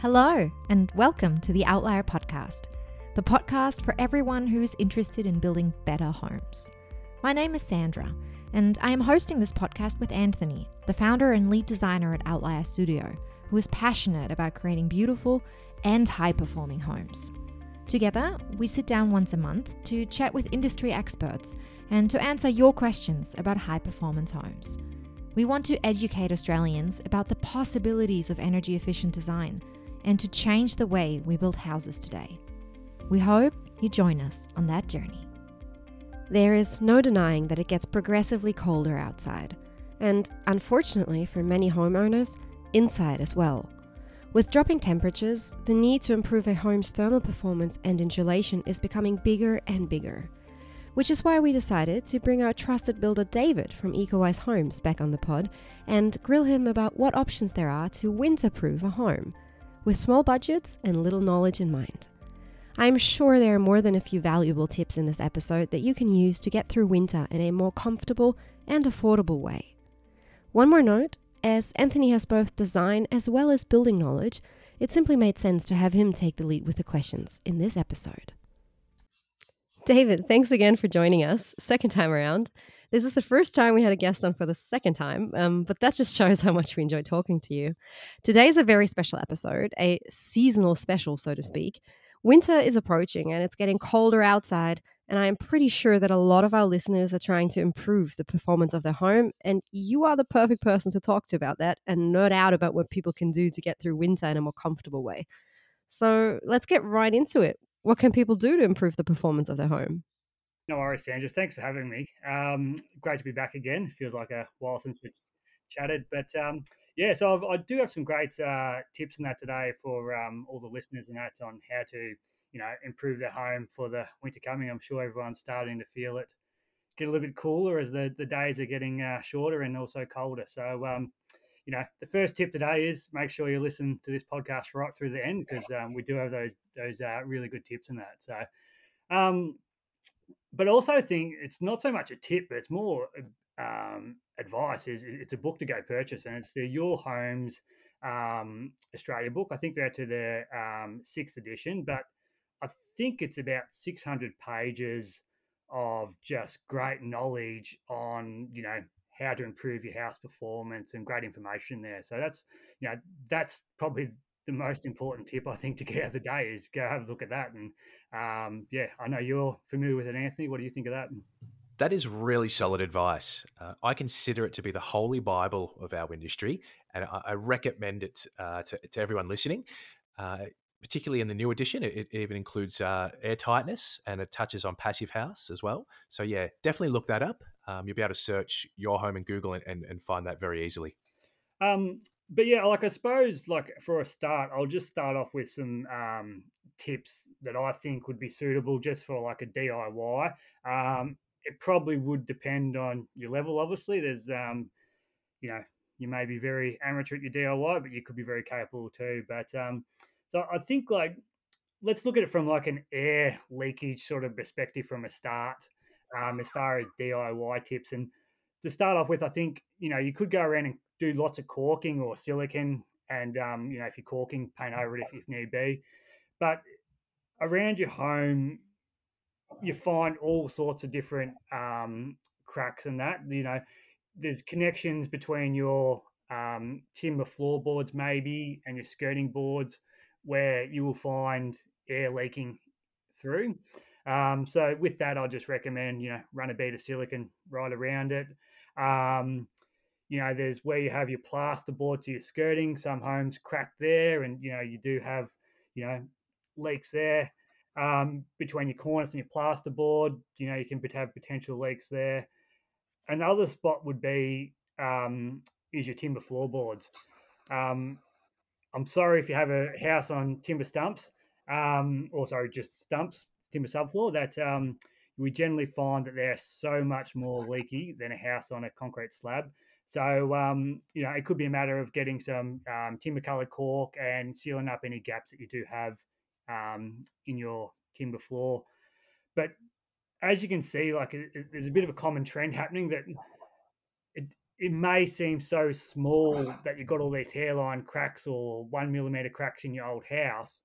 Hello, and welcome to the Outlier Podcast, the podcast for everyone who's interested in building better homes. My name is Sandra, and I am hosting this podcast with Anthony, the founder and lead designer at Outlier Studio, who is passionate about creating beautiful and high performing homes. Together, we sit down once a month to chat with industry experts and to answer your questions about high performance homes. We want to educate Australians about the possibilities of energy efficient design and to change the way we build houses today. We hope you join us on that journey. There is no denying that it gets progressively colder outside, and unfortunately for many homeowners, inside as well. With dropping temperatures, the need to improve a home's thermal performance and insulation is becoming bigger and bigger. Which is why we decided to bring our trusted builder David from EcoWise Homes back on the pod and grill him about what options there are to winterproof a home with small budgets and little knowledge in mind. I'm sure there are more than a few valuable tips in this episode that you can use to get through winter in a more comfortable and affordable way. One more note as Anthony has both design as well as building knowledge, it simply made sense to have him take the lead with the questions in this episode. David, thanks again for joining us, second time around. This is the first time we had a guest on for the second time, um, but that just shows how much we enjoy talking to you. Today is a very special episode, a seasonal special, so to speak. Winter is approaching and it's getting colder outside, and I am pretty sure that a lot of our listeners are trying to improve the performance of their home, and you are the perfect person to talk to about that and nerd out about what people can do to get through winter in a more comfortable way. So let's get right into it. What can people do to improve the performance of their home? No worries, Sandra. Thanks for having me. Um, great to be back again. Feels like a while since we chatted, but um, yeah. So I've, i do have some great uh, tips in that today for um, all the listeners and that on how to you know improve their home for the winter coming. I'm sure everyone's starting to feel it get a little bit cooler as the, the days are getting uh, shorter and also colder. So um, you know, the first tip today is make sure you listen to this podcast right through the end because um, we do have those those uh, really good tips in that. So, um, but also think it's not so much a tip, but it's more um, advice. Is it's a book to go purchase, and it's the Your Homes um, Australia book. I think they're to the um, sixth edition, but I think it's about six hundred pages of just great knowledge on you know how to improve your house performance and great information there. So that's you know that's probably the most important tip I think to get out of the day is go have a look at that. And um, yeah, I know you're familiar with it, Anthony. What do you think of that? That is really solid advice. Uh, I consider it to be the holy Bible of our industry, and I, I recommend it uh, to, to, everyone listening. Uh, particularly in the new edition, it, it even includes uh, air tightness and it touches on passive house as well. So yeah, definitely look that up. Um, you'll be able to search your home in Google and, and, and find that very easily. Um, but yeah, like I suppose, like for a start, I'll just start off with some um, tips that I think would be suitable just for like a DIY. Um, it probably would depend on your level. Obviously, there's um, you know you may be very amateur at your DIY, but you could be very capable too. But um, so I think like let's look at it from like an air leakage sort of perspective from a start, um, as far as DIY tips. And to start off with, I think you know you could go around and do lots of caulking or silicon, and um, you know if you're caulking, paint over it if, if need be. But around your home, you find all sorts of different um, cracks and that. You know, there's connections between your um, timber floorboards maybe and your skirting boards where you will find air leaking through. Um, so with that, I'll just recommend you know run a bead of silicon right around it. Um, you know, there's where you have your plasterboard to your skirting. Some homes crack there, and you know you do have you know leaks there um, between your cornice and your plasterboard. You know you can have potential leaks there. Another spot would be um, is your timber floorboards. Um, I'm sorry if you have a house on timber stumps, um, or sorry, just stumps, timber subfloor. That um, we generally find that they're so much more leaky than a house on a concrete slab. So, um, you know, it could be a matter of getting some um, timber colored caulk and sealing up any gaps that you do have um, in your timber floor. But as you can see, like it, it, there's a bit of a common trend happening that it, it may seem so small that you've got all these hairline cracks or one millimeter cracks in your old house,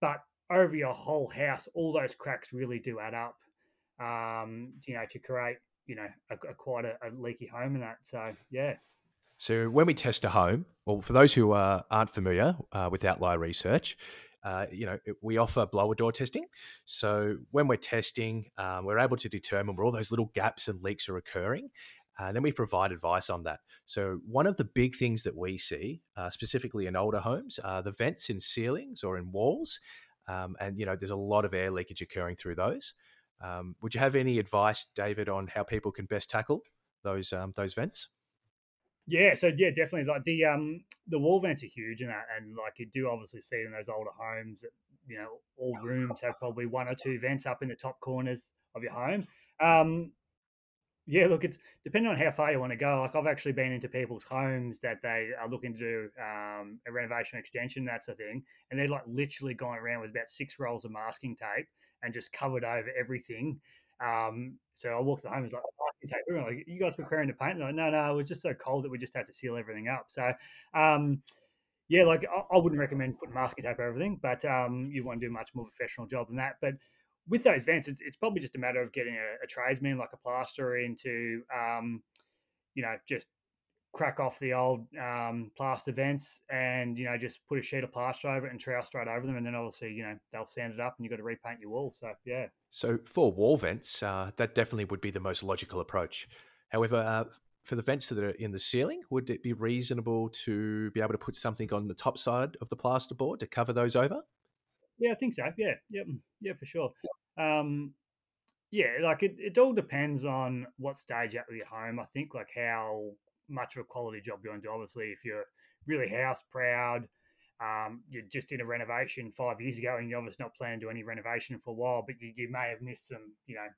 but over your whole house, all those cracks really do add up. Um, you know, to create you know a, a quite a, a, leaky home in that. So yeah. So when we test a home, well, for those who uh, aren't familiar uh, with Outlier Research, uh, you know, we offer blower door testing. So when we're testing, um, we're able to determine where all those little gaps and leaks are occurring. And then we provide advice on that. So one of the big things that we see, uh, specifically in older homes, are the vents in ceilings or in walls. Um, and, you know, there's a lot of air leakage occurring through those. Um, would you have any advice, David, on how people can best tackle those um, those vents? Yeah, so yeah, definitely. Like the um the wall vents are huge and that, and like you do obviously see in those older homes that you know all rooms have probably one or two vents up in the top corners of your home. Um, yeah, look, it's depending on how far you want to go. Like I've actually been into people's homes that they are looking to do um, a renovation extension, that sort of thing, and they're like literally gone around with about six rolls of masking tape and just covered over everything. Um, so I walked home was like. We like, you guys preparing to paint? like, no, no, it was just so cold that we just had to seal everything up. So, um, yeah, like I, I, wouldn't recommend putting masking tape over everything, but um, you want to do a much more professional job than that. But with those vents, it's, it's probably just a matter of getting a, a tradesman like a plasterer into, um, you know, just crack off the old um, plaster vents and you know just put a sheet of plaster over it and trowel straight over them and then obviously you know they'll sand it up and you've got to repaint your wall. So yeah. So for wall vents uh, that definitely would be the most logical approach. However uh, for the vents that are in the ceiling would it be reasonable to be able to put something on the top side of the plasterboard to cover those over? Yeah i think so. Yeah yeah yeah for sure. Um, yeah, like it, it all depends on what stage you're at your home. I think like how much of a quality job you're going to do. Obviously, if you're really house proud, um, you just did a renovation five years ago and you're obviously not planning to do any renovation for a while, but you, you may have missed some, you know,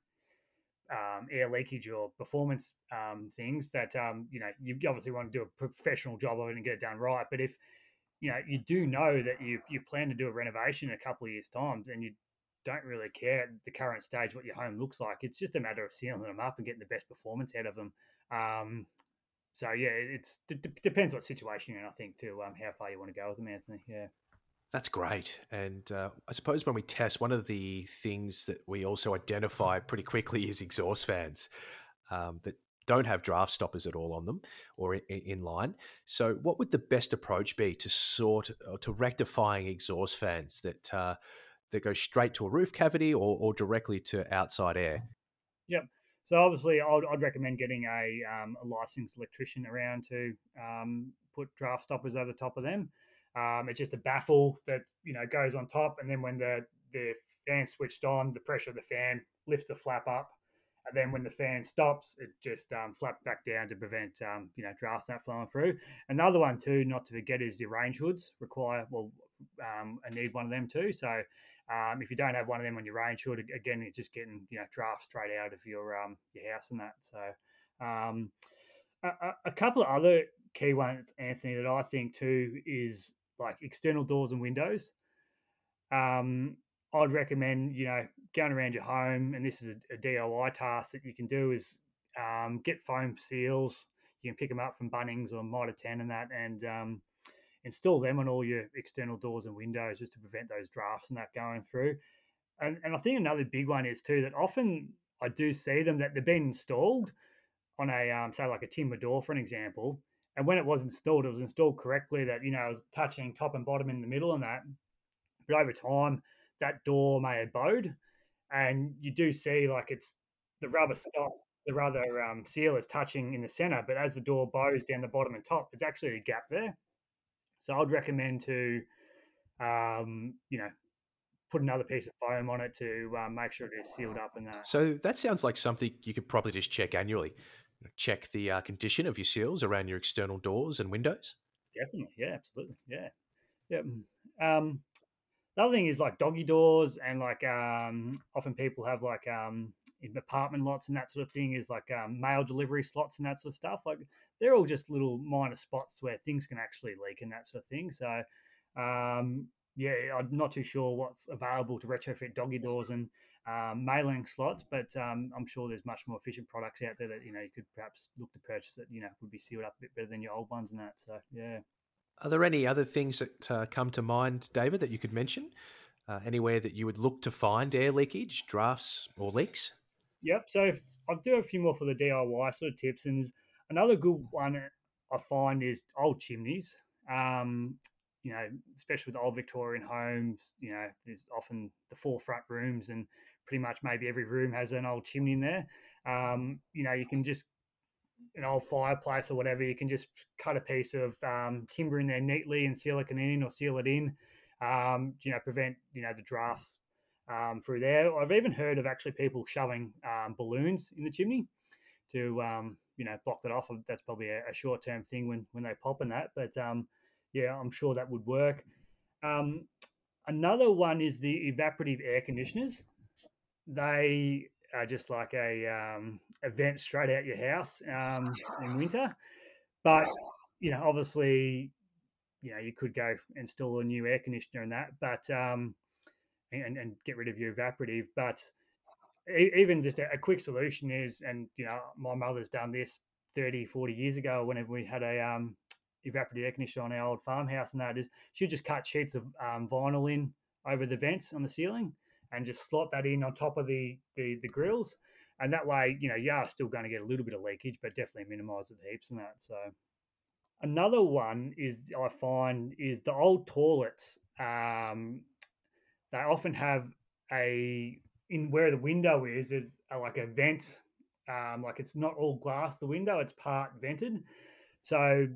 um, air leakage or performance um, things that, um, you know, you obviously want to do a professional job of it and get it done right. But if, you know, you do know that you, you plan to do a renovation in a couple of years' time and you don't really care at the current stage what your home looks like. It's just a matter of sealing them up and getting the best performance out of them. Um, so yeah, it's it depends what situation you're in. I think to um, how far you want to go with them, Anthony. Yeah. That's great. And uh, I suppose when we test, one of the things that we also identify pretty quickly is exhaust fans um, that don't have draft stoppers at all on them or in, in, line. So, what would the best approach be to sort or to rectifying exhaust fans that uh, that go straight to a roof cavity or, or directly to outside air? Yep. So obviously, I'd, I'd recommend getting a, um, a, licensed electrician around to um, put draft stoppers over the top of them. Um, it's just a baffle that you know goes on top, and then when the the fan switched on, the pressure of the fan lifts the flap up, and then when the fan stops, it just um, flaps back down to prevent um, you know drafts not flowing through. Another one too, not to forget, is the range hoods require well, um, I need one of them too. So um, if you don't have one of them on your range hood, again, it's just getting you know draft straight out of your um, your house and that. So um, a, a, couple of other key ones, Anthony, that I think too is like external doors and windows. Um, I'd recommend you know going around your home, and this is a, a DIY task that you can do is um, get foam seals. You can pick them up from Bunnings or Mitre 10 and that, and um, install them on all your external doors and windows just to prevent those drafts and that going through. And, and I think another big one is too that often I do see them that they've been installed on a um, say like a timber door for an example, and when it was installed, it was installed correctly. That you know it was touching top and bottom in the middle and that, but over time that door may have bowed, and you do see like it's the rubber stop, the rubber um, seal is touching in the center, but as the door bows down the bottom and top, it's actually a gap there. So I'd recommend to, um, you know, put another piece of foam on it to um, make sure it is sealed up and that. So that sounds like something you could probably just check annually. Check the uh, condition of your seals around your external doors and windows. Definitely, yeah, absolutely, yeah, yeah. Mm, um, the other thing is like doggy doors and like um, often people have like um, in apartment lots and that sort of thing is like um, mail delivery slots and that sort of stuff. Like they're all just little minor spots where things can actually leak and that sort of thing. So, um, yeah, I'm not too sure what's available to retrofit doggy doors and um, mailing slots, but um, I'm sure there's much more efficient products out there that you know you could perhaps look to purchase that you know would be sealed up a bit better than your old ones and that. So yeah. Are there any other things that uh, come to mind, David, that you could mention? Uh, anywhere that you would look to find air leakage, drafts, or leaks? Yep. So I'll do a few more for the DIY sort of tips, and another good one I find is old chimneys. Um, you know, especially with old Victorian homes, you know, there's often the four front rooms, and pretty much maybe every room has an old chimney in there. Um, you know, you can just an old fireplace or whatever, you can just cut a piece of um, timber in there neatly and seal it in or seal it in. Um, you know, prevent you know the drafts um, through there. I've even heard of actually people shoving um, balloons in the chimney to um, you know block that off. That's probably a, a short term thing when when they pop in that, but um, yeah, I'm sure that would work. Um, another one is the evaporative air conditioners. They are just like a um, straight out your house um, in winter, but you know obviously you know you could go install a new air conditioner and that, but um, and, and get rid of your evaporative. But even just a, a, quick solution is, and you know, my mother's done this 30, 40 years ago whenever we had a um, evaporative air conditioner on our old farmhouse, and that is she just cut sheets of um, vinyl in over the vents on the ceiling and just slot that in on top of the, the, the grills. And that way, you know, you are still going to get a little bit of leakage, but definitely minimize the heaps and that. So another one is I find is the old toilets. Um, they often have a in where the window is there's a, like a vent um, like it's not all glass the window it's part vented. So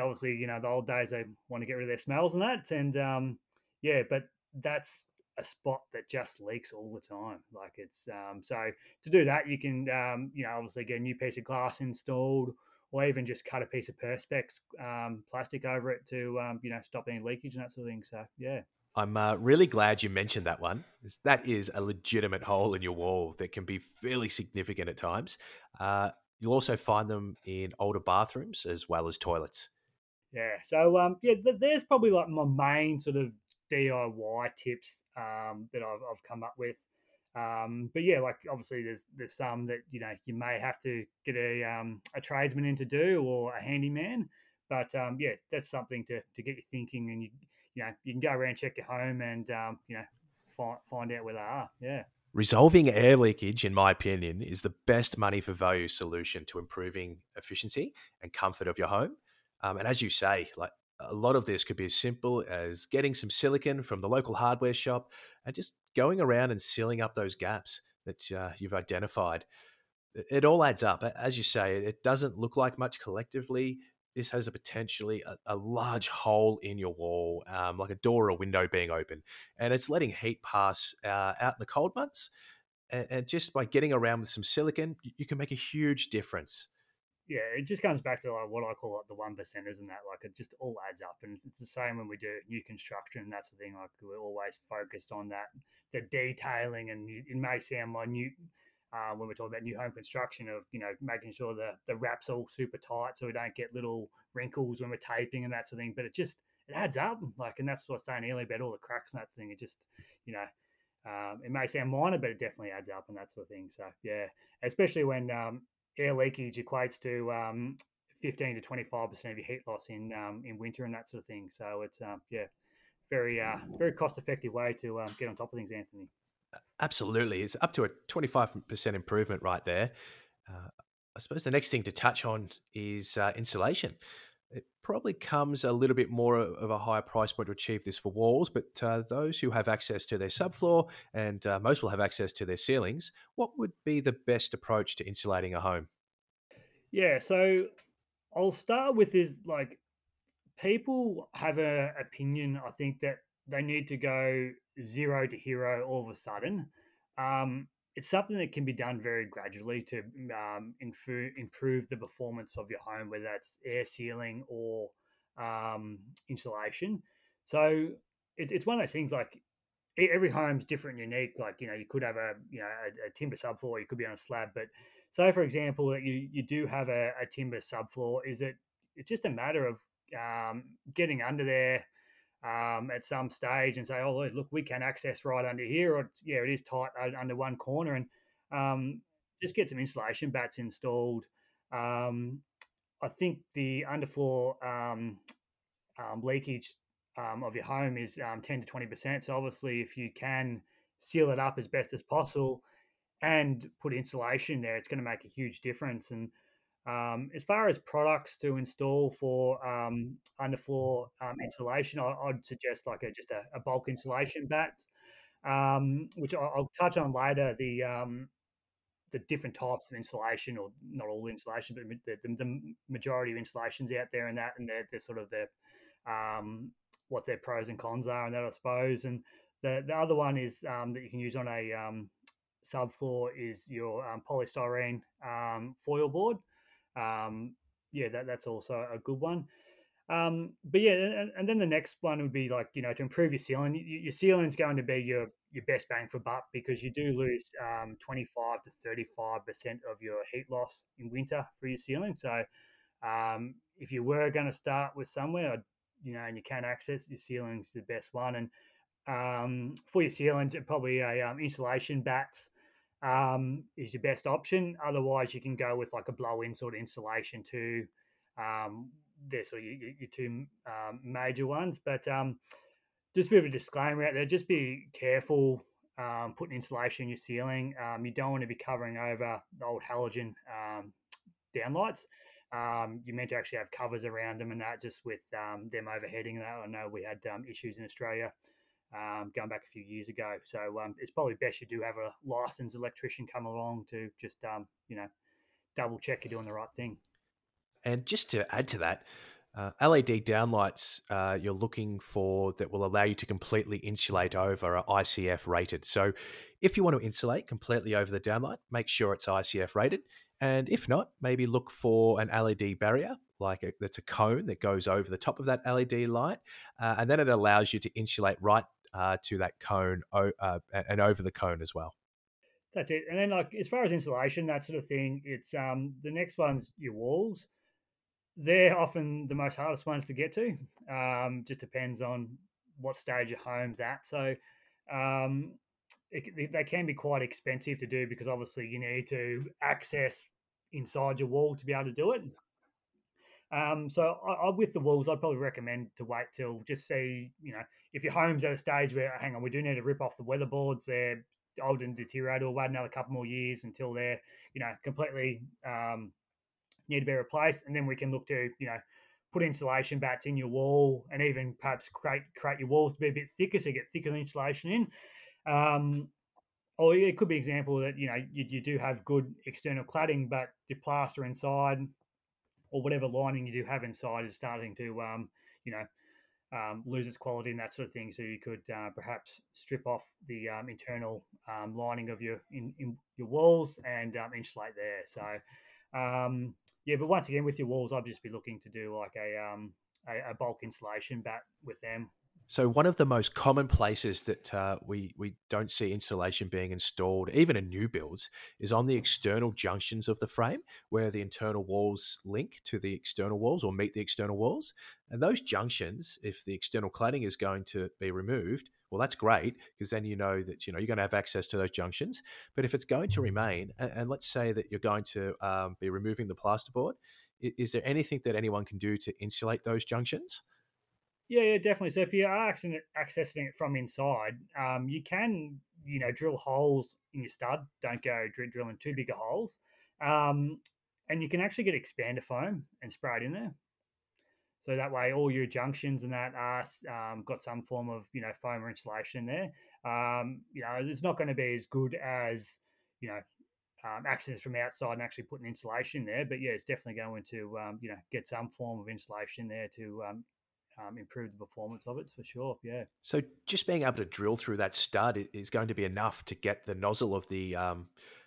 obviously you know the old days they want to get rid of their smells and that and um, yeah but that's a spot that just leaks all the time like it's um, so to do that you can um, you know obviously get a new piece of glass installed or even just cut a piece of perspex um, plastic over it to um, you know stop any leakage and that sort of thing so yeah I'm uh, really glad you mentioned that one. That is a legitimate hole in your wall that can be fairly significant at times. Uh, you'll also find them in older bathrooms as well as toilets. Yeah. So um, yeah, th- there's probably like my main sort of DIY tips um, that I've, I've come up with. Um, but yeah, like obviously there's there's some that you know you may have to get a um, a tradesman in to do or a handyman. But um, yeah, that's something to, to get you thinking, and you you know, you can go around check your home and um, you know find find out where they are. Yeah. Resolving air leakage, in my opinion, is the best money for value solution to improving efficiency and comfort of your home. Um, and as you say, like a lot of this could be as simple as getting some silicon from the local hardware shop and just going around and sealing up those gaps that uh, you've identified. It, it all adds up. As you say, it doesn't look like much collectively this has a potentially a, a large hole in your wall, um, like a door or a window being open, and it's letting heat pass uh, out in the cold months. And, and, just by getting around with some silicon, you, you, can make a huge difference. Yeah, it just comes back to like what I call like the one percenters and that. Like it just all adds up, and it's the same when we do new construction and that's the thing. Like we're always focused on that, the detailing, and it may sound minute uh, when we're talking about new home construction of you know making sure the the wraps all super tight so we don't get little wrinkles when we're taping and that sort of thing. But it just it adds up, like, and that's what I was saying earlier about all the cracks and that thing. It just you know. Um, it may sound minor, but it definitely adds up and that sort of thing. So yeah, especially when um, air leakage equates to um, 15 to 25 percent of your heat loss in um, in winter and that sort of thing. So it's um, yeah, very uh, very cost effective way to um, get on top of things, Anthony. Absolutely. It's up to a 25% improvement right there. Uh, I suppose the next thing to touch on is uh, insulation. It probably comes a little bit more of a higher price point to achieve this for walls, but uh, those who have access to their subfloor and uh, most will have access to their ceilings, what would be the best approach to insulating a home? Yeah, so I'll start with is like people have an opinion, I think, that they need to go zero to hero all of a sudden. Um, it's something that can be done very gradually to um, improve the performance of your home, whether that's air sealing or um, insulation. So it, it's one of those things like every home's different and unique. Like, you know, you could have a, you know, a, a timber subfloor, you could be on a slab, but say for example that you, you do have a, a timber subfloor, is it, it's just a matter of um, getting under there, um, at some stage and say, oh, look, we can access right under here, or yeah, it is tight under one corner, and um, just get some insulation batts installed. Um, I think the underfloor um, um, leakage um, of your home is 10 to 20%. So obviously, if you can seal it up as best as possible and put insulation there, it's going to make a huge difference. And um, as far as products to install for um, underfloor um, insulation, I, would suggest like a, just a, a bulk insulation batt, um, which I'll, I'll, touch on later. The um, the different types of insulation, or not all insulation, but the, the, the majority of insulations out there, and that, and they're, they're sort of the um, what their pros and cons are, and that I suppose. And the the other one is that you can use on a subfloor is your polystyrene foil board. Um, yeah, that, that's also a good one. Um, but yeah, and, and, then the next one would be like you know to improve your ceiling. Your ceiling is going to be your your best bang for buck because you do lose um, 25 to 35 percent of your heat loss in winter for your ceiling. So um, if you were going to start with somewhere, you know, and you can access your ceiling's the best one. And um, for your ceiling, probably a um, insulation batts um, is your best option. Otherwise, you can go with like a blow-in sort of insulation too. Um, they're sort of your, your two um, major ones. But um, just a bit of a disclaimer out there: just be careful um, putting insulation in your ceiling. Um, you don't want to be covering over the old halogen um, downlights. Um, you meant to actually have covers around them and that, just with um, them overheating. That I know we had um, issues in Australia um, going back a few years ago. So um, it's probably best you do have a licensed electrician come along to just um, you know double check you're doing the right thing. And just to add to that, uh, LED downlights uh, you're looking for that will allow you to completely insulate over are ICF rated. So if you want to insulate completely over the downlight, make sure it's ICF rated. And if not, maybe look for an LED barrier, like a, that's a cone that goes over the top of that LED light, uh, and then it allows you to insulate right uh, to that cone uh, and over the cone as well. That's it. And then, like as far as insulation, that sort of thing, it's um, the next one's your walls. They're often the most hardest ones to get to. Um, just depends on what stage your home's at. So um, it, they can be quite expensive to do because obviously you need to access inside your wall to be able to do it. Um, so I, I, with the walls, I'd probably recommend to wait till just see, you know, if your home's at a stage where, hang on, we do need to rip off the weatherboards, they're old and deteriorated, or wait another couple more years until they're, you know, completely um, need to be replaced, and then we can look to, you know, put insulation batts in your wall, and even perhaps create create your walls to be a bit thicker, so you get thicker insulation in. Um, or it could be example that you know you, you do have good external cladding, but your plaster inside or whatever lining you do have inside is starting to um, you know um, lose its quality and that sort of thing. So you could uh, perhaps strip off the um, internal um, lining of your in, in your walls and um, insulate there. So um, yeah, but once again with your walls, I'd just be looking to do like a um, a, a bulk insulation batt with them so one of the most common places that uh, we we don't see insulation being installed, even in new builds, is on the external junctions of the frame, where the internal walls link to the external walls or meet the external walls. And those junctions, if the external cladding is going to be removed, well, that's great because then you know that you know you're going to have access to those junctions. But if it's going to remain, and, and let's say that you're going to um, be removing the plasterboard, is, is there anything that anyone can do to insulate those junctions? Yeah, yeah, definitely. So if you are accessing it from inside, um, you can, you know, drill holes in your stud. Don't go drilling too big of holes, um, and you can actually get expander foam and spray it in there. So that way, all your junctions and that are um, got some form of you know foam or insulation in there. Um, you know, it's not going to be as good as you know um, access from outside and actually putting insulation there. But yeah, it's definitely going to um, you know get some form of insulation there to um, um, improve the performance of it for sure. Yeah. So just being able to drill through that stud is going to be enough to get the nozzle of the um,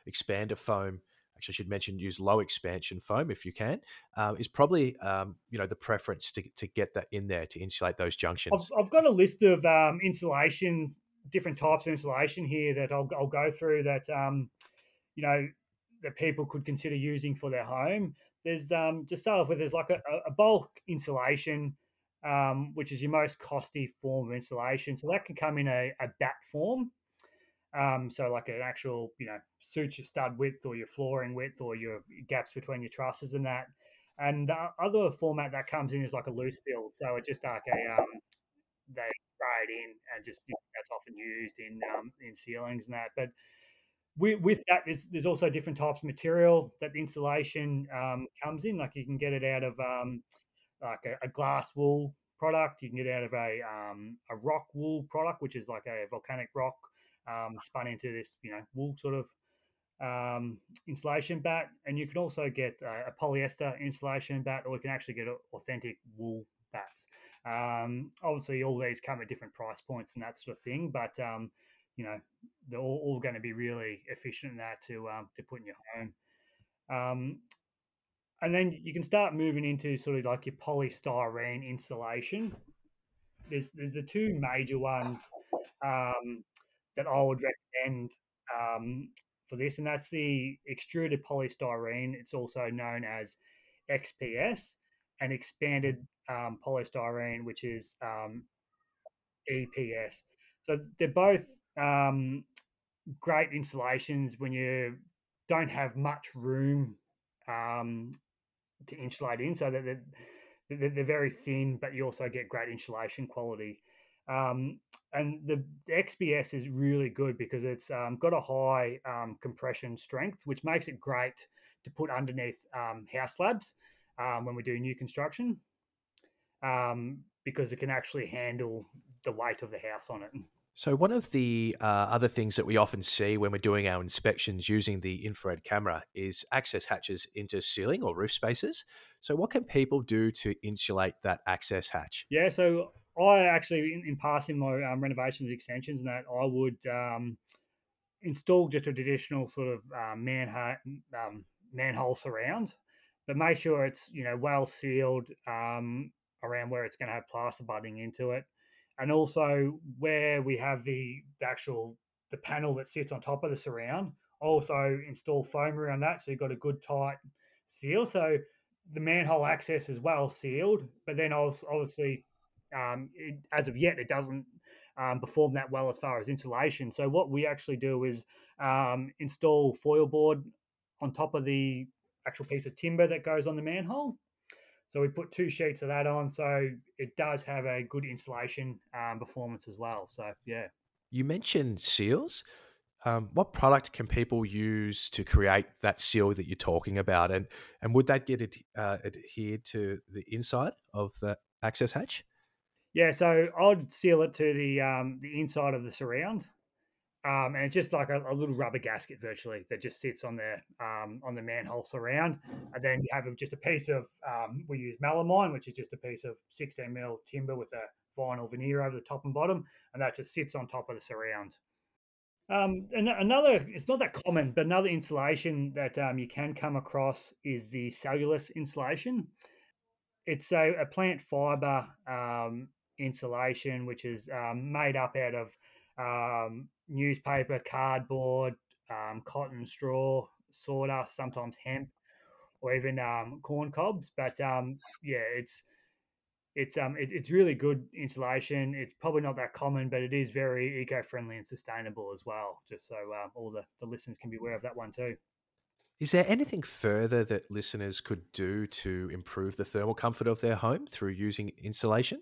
expander foam. Actually, I should mention use low expansion foam if you can. Um, is probably um, you know the preference to, to get that in there to insulate those junctions. I've, I've got a list of um, insulation, different types of insulation here that I'll, I'll go through that um, you know that people could consider using for their home. There's um, to start off with, there's like a, a bulk insulation um, which is your most costly form of insulation. So that can come in a, a batt form. Um, so like an actual, you know, your stud width or your flooring width or your gaps between your trusses and that. And the other format that comes in is like a loose fill. So it's just like a, um, they spray it in and just that's often used in um, in ceilings and that. But with, with that, there's, there's, also different types of material that the insulation um, comes in. Like you can get it out of um, like a, a, glass wool product. You can get out of a um, a rock wool product, which is like a volcanic rock um, spun into this you know wool sort of um, insulation batt. And you can also get a, a polyester insulation batt, or you can actually get authentic wool batts. Um, obviously, all these come at different price points and that sort of thing, but you know they're all, all going to be really efficient in that to um, to put in your home. And then you can start moving into sort of like your polystyrene insulation. There's there's the two major ones um, that I would recommend um, for this, and that's the extruded polystyrene. It's also known as XPS and expanded um, polystyrene, which is um, EPS. So they're both um, great insulations when you don't have much room um, to insulate in, so that they're, they're, very thin, but you also get great insulation quality. Um, and the, the, XPS is really good because it's um, got a high um, compression strength, which makes it great to put underneath um, house slabs um, when we do new construction um, because it can actually handle the weight of the house on it. So, one of the uh, other things that we often see when we're doing our inspections using the infrared camera is access hatches into ceiling or roof spaces. So, what can people do to insulate that access hatch? Yeah, so I actually, in, in passing my um, renovations extensions, and that I would um, install just a traditional sort of uh, manhole, um, manhole surround, but make sure it's you know well sealed um, around where it's going to have plaster budding into it and also where we have the, the actual the panel that sits on top of the surround. Also install foam around that, so you've got a good tight seal. So the manhole access is well sealed, but then obviously, um, it, as of yet, it doesn't um, perform that well as far as insulation. So what we actually do is um, install foil board on top of the actual piece of timber that goes on the manhole, so we put two sheets of that on, so it does have a good insulation um, performance as well. So yeah. You mentioned seals. Um, what product can people use to create that seal that you're talking about, and and would that get it uh, adhered to the inside of the access hatch? Yeah, so I'd seal it to the um, the inside of the surround. Um, and it's just like a, a, little rubber gasket virtually that just sits on the um, on the manhole surround, and then you have just a piece of um, we use melamine, which is just a piece of 16 mil timber with a vinyl veneer over the top and bottom, and that just sits on top of the surround. Um, and another, it's not that common, but another insulation that um, you can come across is the cellulose insulation. It's a, a plant fiber um, insulation, which is made up out of um, newspaper, cardboard, um, cotton, straw, sawdust, sometimes hemp, or even um, corn cobs. But um, yeah, it's it's um it, it's really good insulation. It's probably not that common, but it is very eco-friendly and sustainable as well. Just so um, all the, the listeners can be aware of that one too. Is there anything further that listeners could do to improve the thermal comfort of their home through using insulation?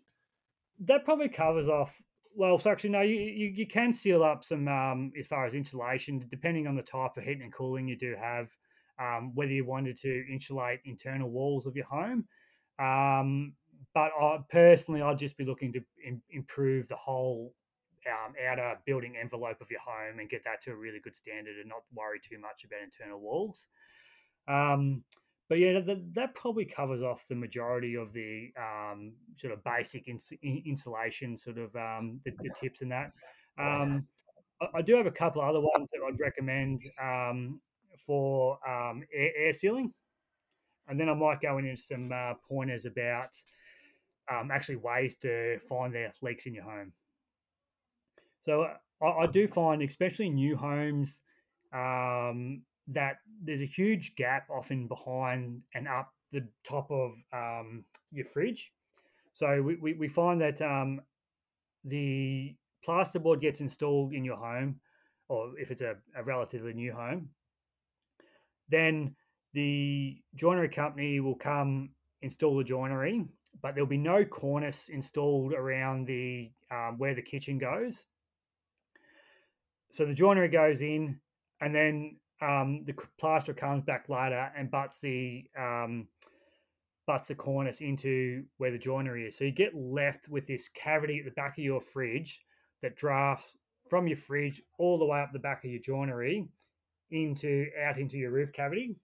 That probably covers off well, so actually, no, you, you, you can seal up some um, as far as insulation, depending on the type of heating and cooling you do have, um, whether you wanted to insulate internal walls of your home. Um, but I, personally, I'd just be looking to in, improve the whole um, outer building envelope of your home and get that to a really good standard and not worry too much about internal walls. But yeah, that, that, probably covers off the majority of the um, sort of basic ins- insulation sort of um, the, the, tips and that. Um, I, I, do have a couple other ones that I'd recommend um, for um, air, air, sealing, and then I might go into some uh, pointers about um, actually ways to find the leaks in your home. So uh, I, I do find, especially new homes, um, that there's a huge gap often behind and up the top of um, your fridge. So we, we, we find that um, the plasterboard gets installed in your home, or if it's a, a relatively new home, then the joinery company will come install the joinery, but there'll be no cornice installed around the um, where the kitchen goes. So the joinery goes in, and then um, the plaster comes back later and butts the um, butts the cornice into where the joinery is. So you get left with this cavity at the back of your fridge that drafts from your fridge all the way up the back of your joinery into out into your roof cavity.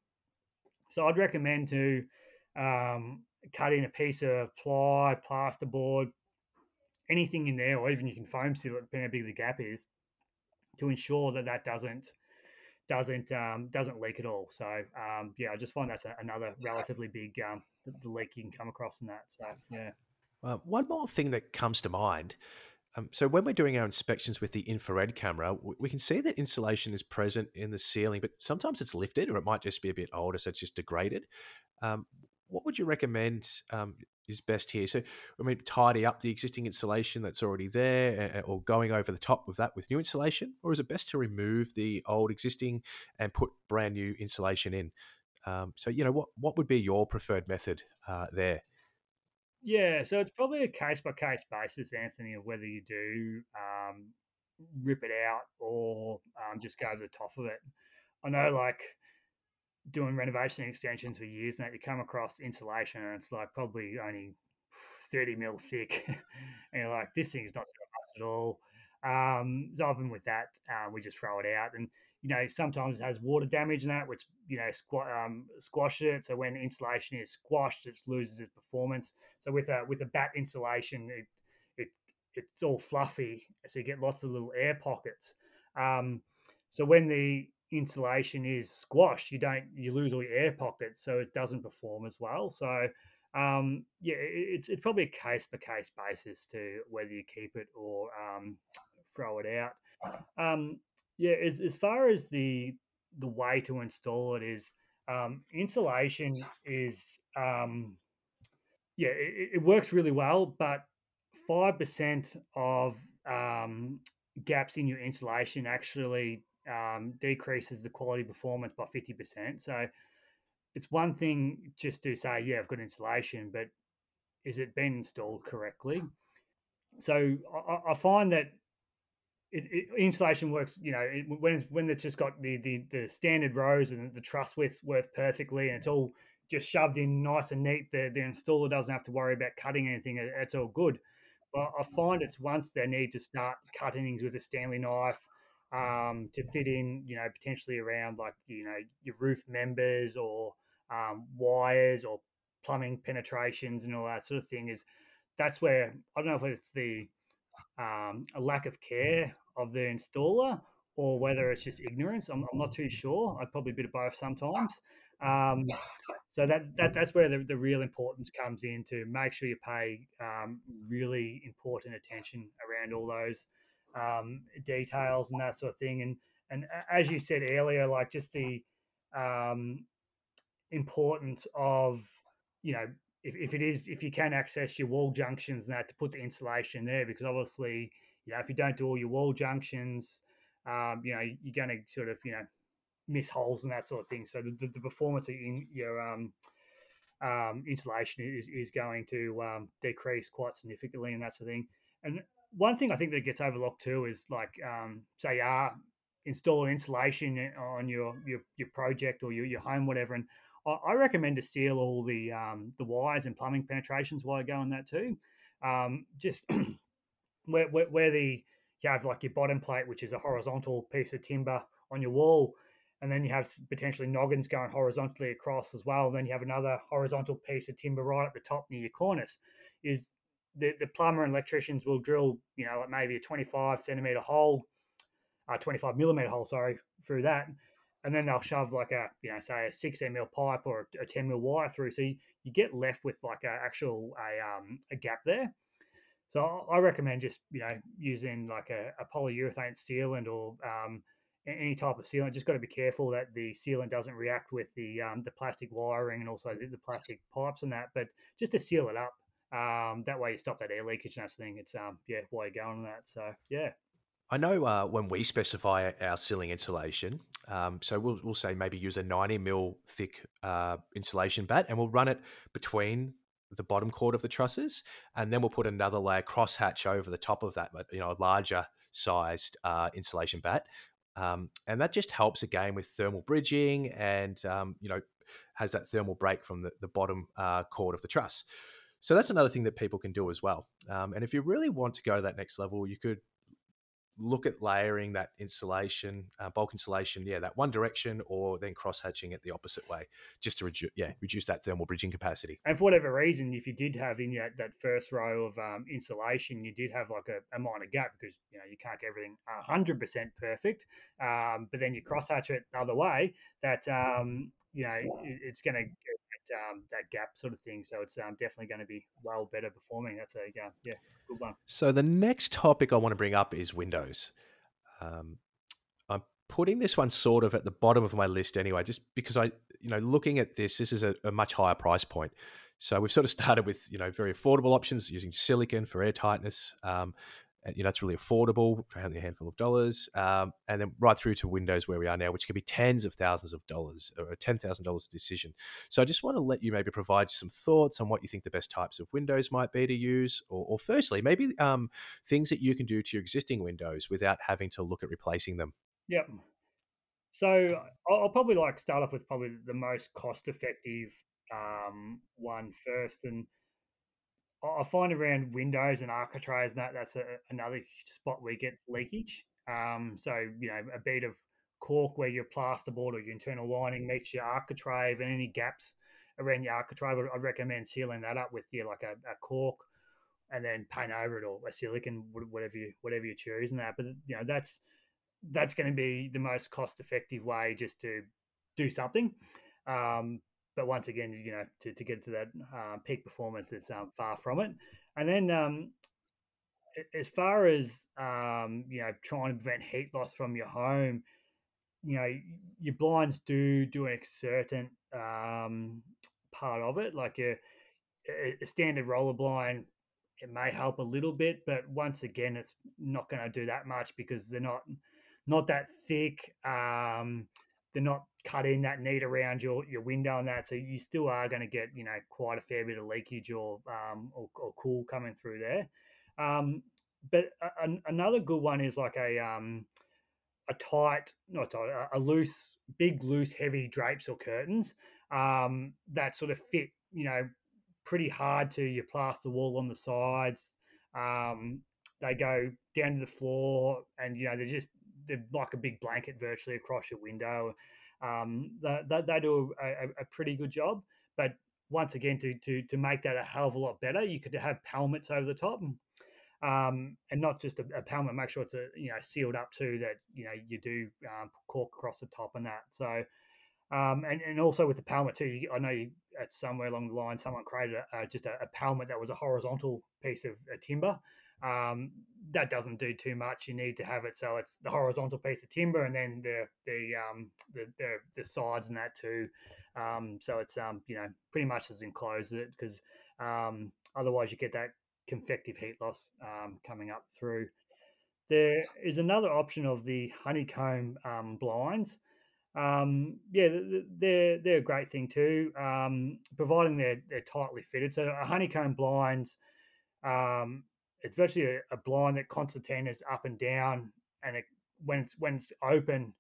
So I'd recommend to um, cut in a piece of ply, plasterboard, anything in there, or even you can foam seal it, depending how big the gap is, to ensure that that doesn't doesn't um, doesn't leak at all. So um, yeah, I just find that's a, another relatively big um, the, the, leak you can come across in that. So yeah. Uh, one more thing that comes to mind. Um, so when we're doing our inspections with the infrared camera, we can see that insulation is present in the ceiling, but sometimes it's lifted, or it might just be a bit older, so it's just degraded. What would you recommend um, is best here? So, I mean, tidy up the existing insulation that's already there, or going over the top of that with new insulation, or is it best to remove the old existing and put brand new insulation in? Um, so, you know, what what would be your preferred method uh, there? Yeah, so it's probably a case by case basis, Anthony, of whether you do um, rip it out or um, just go over the top of it. I know, like doing renovation extensions for years now, you come across insulation and it's like probably only 30 mil thick. and you're like, this thing's not at all. Um, so often with that, uh, we just throw it out. And, you know, sometimes it has water damage in that, which, you know, squ- um, squashes it. So when insulation is squashed, it loses its performance. So with a, with a batt insulation, it, it, it's all fluffy. So you get lots of little air pockets. Um, so when the insulation is squashed, you don't you lose all your air pockets, so it doesn't perform as well. So um, yeah, it's it's probably a case by case basis to whether you keep it or um, throw it out. Um, yeah, as as far as the the way to install it is um, insulation is um, yeah it, it, works really well, but five percent of um, gaps in your insulation actually um, decreases the quality performance by 50%. So it's one thing just to say, yeah, I've got insulation, but is it been installed correctly? So I, I find that it, it, insulation works, you know, it, when it's, when it's just got the, the, the standard rows and the truss width worth perfectly, and it's all just shoved in nice and neat. The, the installer doesn't have to worry about cutting anything. It's all good. But I find it's once they need to start cutting things with a Stanley knife um, to fit in, you know, potentially around like, you know, your roof members or um, wires or plumbing penetrations and all that sort of thing is that's where I don't know if it's the um, a lack of care of the installer or whether it's just ignorance. I'm, I'm not too sure. I'd probably a bit of both sometimes. Um, so that, that that's where the, the real importance comes in to make sure you pay um, really important attention around all those um, details and that sort of thing. And and as you said earlier, like just the um, importance of you know if, if it is if you can access your wall junctions and that to put the insulation there because obviously you know if you don't do all your wall junctions um, you know you're going to sort of you know miss holes and that sort of thing so the, the, the performance in your um, um, insulation is, is going to um, decrease quite significantly and that sort of thing and one thing I think that gets overlooked too is like, um, say, you are installing insulation on your, your, your project or your, your home, whatever. And I, I recommend to seal all the, um, the wires and plumbing penetrations while you go on that too. Um, just where, where, where the, you have like your bottom plate, which is a horizontal piece of timber on your wall, and then you have potentially noggins going horizontally across as well. And then you have another horizontal piece of timber right at the top near your cornice. Is the, the plumber and electricians will drill, you know, like maybe a 25 centimeter hole, uh, 25 millimeter hole, sorry, through that. And then they'll shove like a, you know, say a six mil pipe or a 10 mil wire through. So you, you get left with like a actual, a, um, a gap there. So I recommend just, you know, using like a, a polyurethane sealant or, um, any type of sealant. Just got to be careful that the sealant doesn't react with the um, the plastic wiring and also the, the, plastic pipes and that. But just to seal it up, Um, that way you stop that air leakage and that thing. It's um, yeah, why you're going on that. So yeah. I know uh, when we specify our ceiling insulation, um, so we'll, we'll say maybe use a 90 mil thick uh, insulation batt and we'll run it between the bottom chord of the trusses, and then we'll put another layer crosshatch over the top of that, but you know, a larger sized uh, insulation batt, um, and that just helps again with thermal bridging, and um, you know, has that thermal break from the, the bottom uh, chord of the truss. So that's another thing that people can do as well. Um, and if you really want to go to that next level, you could look at layering that insulation, uh, bulk insulation, yeah, that one direction, or then cross hatching it the opposite way, just to reduce, yeah, reduce that thermal bridging capacity. And for whatever reason, if you did have in that, that first row of um, insulation, you did have like a, a, minor gap because you know you can't get everything hundred percent perfect, um, but then you cross hatch it the other way, that um, you know it, it's going to um, that gap sort of thing. So it's um, definitely going to be well better performing. That's a yeah, yeah, good one. So the next topic I want to bring up is Windows. Um, I'm putting this one sort of at the bottom of my list anyway, just because I, you know, looking at this, this is a, a much higher price point. So we've sort of started with you know very affordable options using silicon for air tightness, um, and you know it's really affordable for only a handful of dollars, um, and then right through to Windows where we are now, which can be tens of thousands of dollars or thousand dollars decision. So I just want to let you maybe provide some thoughts on what you think the best types of Windows might be to use, or, or firstly maybe um, things that you can do to your existing Windows without having to look at replacing them. Yep. So I'll probably like start off with probably the most cost effective um, one first, and I find around windows and architraves that that's a, another spot where you get leakage. Um, so you know a bead of caulk where your plasterboard or your internal lining meets your architrave and any gaps around your architrave, I'd recommend sealing that up with your like a, a caulk and then paint over it or a silicon, whatever you whatever you choose, and that. But you know that's that's going to be the most cost effective way just to do something. Um, but once again, you know, to, to get to that uh, peak performance, it's um, far from it. And then, um, as far as um, you know, trying to prevent heat loss from your home, you know, your blinds do do a certain um, part of it. Like a, a standard roller blind, it may help a little bit, but once again, it's not going to do that much because they're not not that thick. Um, they're not cutting that neat around your, your window and that, so you still are going to get you know quite a fair bit of leakage or um, or, or cool coming through there. Um, but a, a, another good one is like a um, a tight, not tight, a, a loose, big, loose, heavy drapes or curtains um, that sort of fit, you know, pretty hard to your plaster wall on the sides. Um, they go down to the floor, and you know they're just they're like a big blanket virtually across your window. Um, they, they, they, do a, a, pretty good job. But once again, to, to to make that a hell of a lot better, you could have pelmets over the top, um, and not just a, a. Make sure it's a, you know sealed up too. That you know you do um, caulk across the top and that. So. Um, and, and also with the pelmet too, I know you, at somewhere along the line, someone created a, just a, a that was a horizontal piece of timber, um, that doesn't do too much. You need to have it so it's the horizontal piece of timber and then the the um, the, the, the sides and that too. Um, so it's um, you know pretty much as enclosed it because um, otherwise you get that convective heat loss um, coming up through. There is another option of the honeycomb um, blinds. Um, yeah, they're they're a great thing too, um, providing they're they're tightly fitted. So a honeycomb blinds um, it's virtually a, a blind that concertinas up and down, and it, when it's when it's open,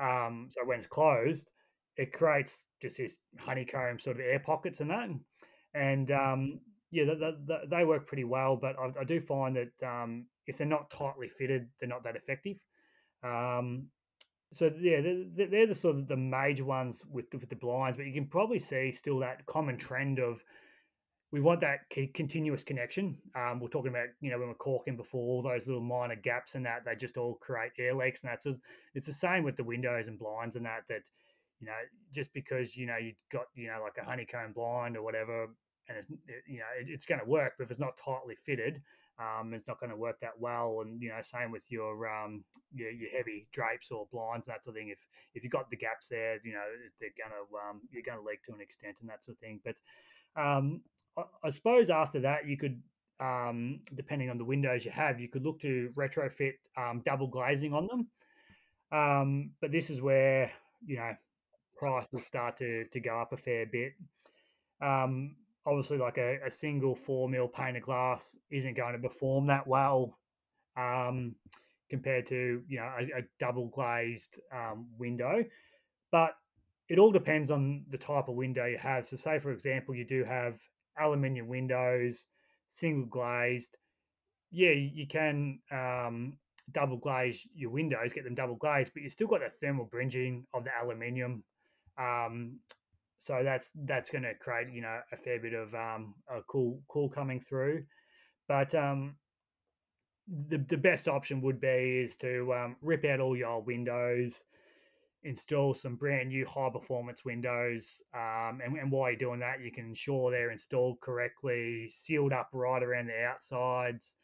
um, so when it's closed, it creates just this honeycomb sort of air pockets and that, and um, yeah, the, the, they work pretty well. But I, I do find that um, if they're not tightly fitted, they're not that effective. Um, so yeah, they're, they're, the sort of the major ones with the, with the blinds, but you can probably see still that common trend of we want that continuous connection. Um, we're talking about, you know, when we're caulking before, all those little minor gaps and that, they just all create air leaks and that. So it's the same with the windows and blinds and that, that, you know, just because, you know, you've got, you know, like a honeycomb blind or whatever, and it's, you know, it, it's going to work, but if it's not tightly fitted, um, it's not going to work that well. And, you know, same with your, um, your, your heavy drapes or blinds, and that sort of thing. If, if you've got the gaps there, you know, they're going to, um, you're going to leak to an extent and that sort of thing. But, um, I, suppose after that, you could, um, depending on the windows you have, you could look to retrofit um, double glazing on them. Um, but this is where you know prices start to to go up a fair bit. Um, obviously, like a, a single four mil pane of glass isn't going to perform that well um, compared to you know a, a double glazed um, window. But it all depends on the type of window you have. So, say for example, you do have aluminium windows, single glazed. Yeah, you can um, double glaze your windows, get them double glazed, but you still got the thermal bridging of the aluminium. Um, so that's that's going to create you know a fair bit of um, a cool cool coming through. But um, the the best option would be is to um, rip out all your windows, install some brand new high performance windows, um, and, and while you're doing that, you can ensure they're installed correctly, sealed up right around the outsides.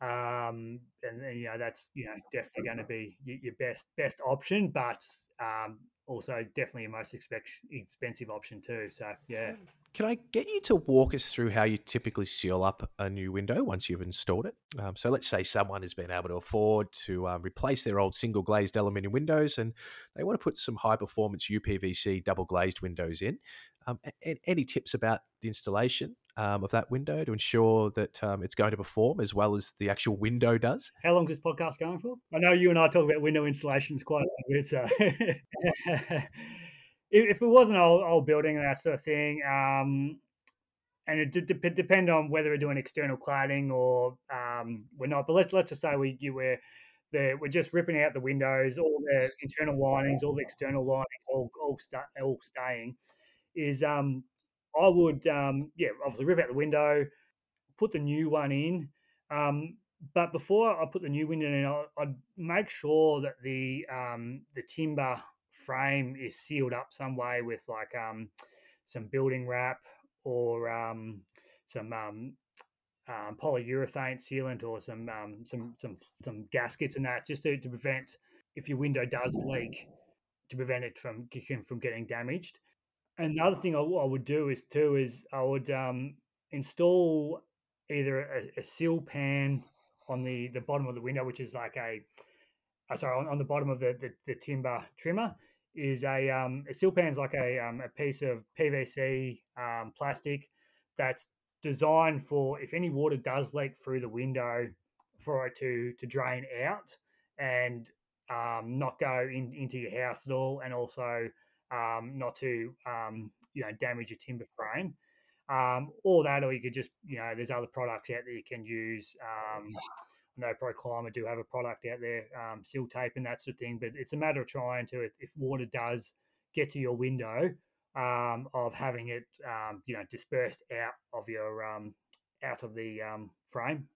Um, and, and you know that's you know definitely going to be your best best option, but um, also definitely a most expensive option too. So yeah. Can I get you to walk us through how you typically seal up a new window once you've installed it? Um, so let's say someone has been able to afford to um, replace their old single glazed aluminium windows and they want to put some high performance UPVC double glazed windows in. Um, any tips about the installation um, of that window to ensure that um, it's going to perform as well as the actual window does? How long is this podcast going for? I know you and I talk about window installations quite a bit. So if it was an old, old building and that sort of thing, um, and it did depend on whether we're doing external cladding or um, we're not. But let's let's just say we you were the, we're just ripping out the windows, all the internal linings, all the external linings, all all, all staying. Is um, I would um, yeah obviously rip out the window, put the new one in. Um, but before I put the new window in, I'd make sure that the um, the timber frame is sealed up some way with like um, some building wrap or um, some um, um, polyurethane sealant or some um, some some some gaskets and that just to, to prevent if your window does leak to prevent it from from getting damaged. And the other thing I, I would do is too is I would um, install either a, a seal pan on the the bottom of the window, which is like a uh, sorry on, on the bottom of the, the, the timber trimmer, is a, um, a seal pan is like a, um, a piece of PVC um, plastic that's designed for if any water does leak through the window for it to to drain out and um, not go in, into your house at all, and also um, not to um, you know damage your timber frame. Um, or that, or you could just you know there's other products out there you can use. Um, I know ProClimate do have a product out there, um, seal tape and that sort of thing. But it's a matter of trying to, if, if water does get to your window, um, of having it, um, you know, dispersed out of your um, out of the um, frame.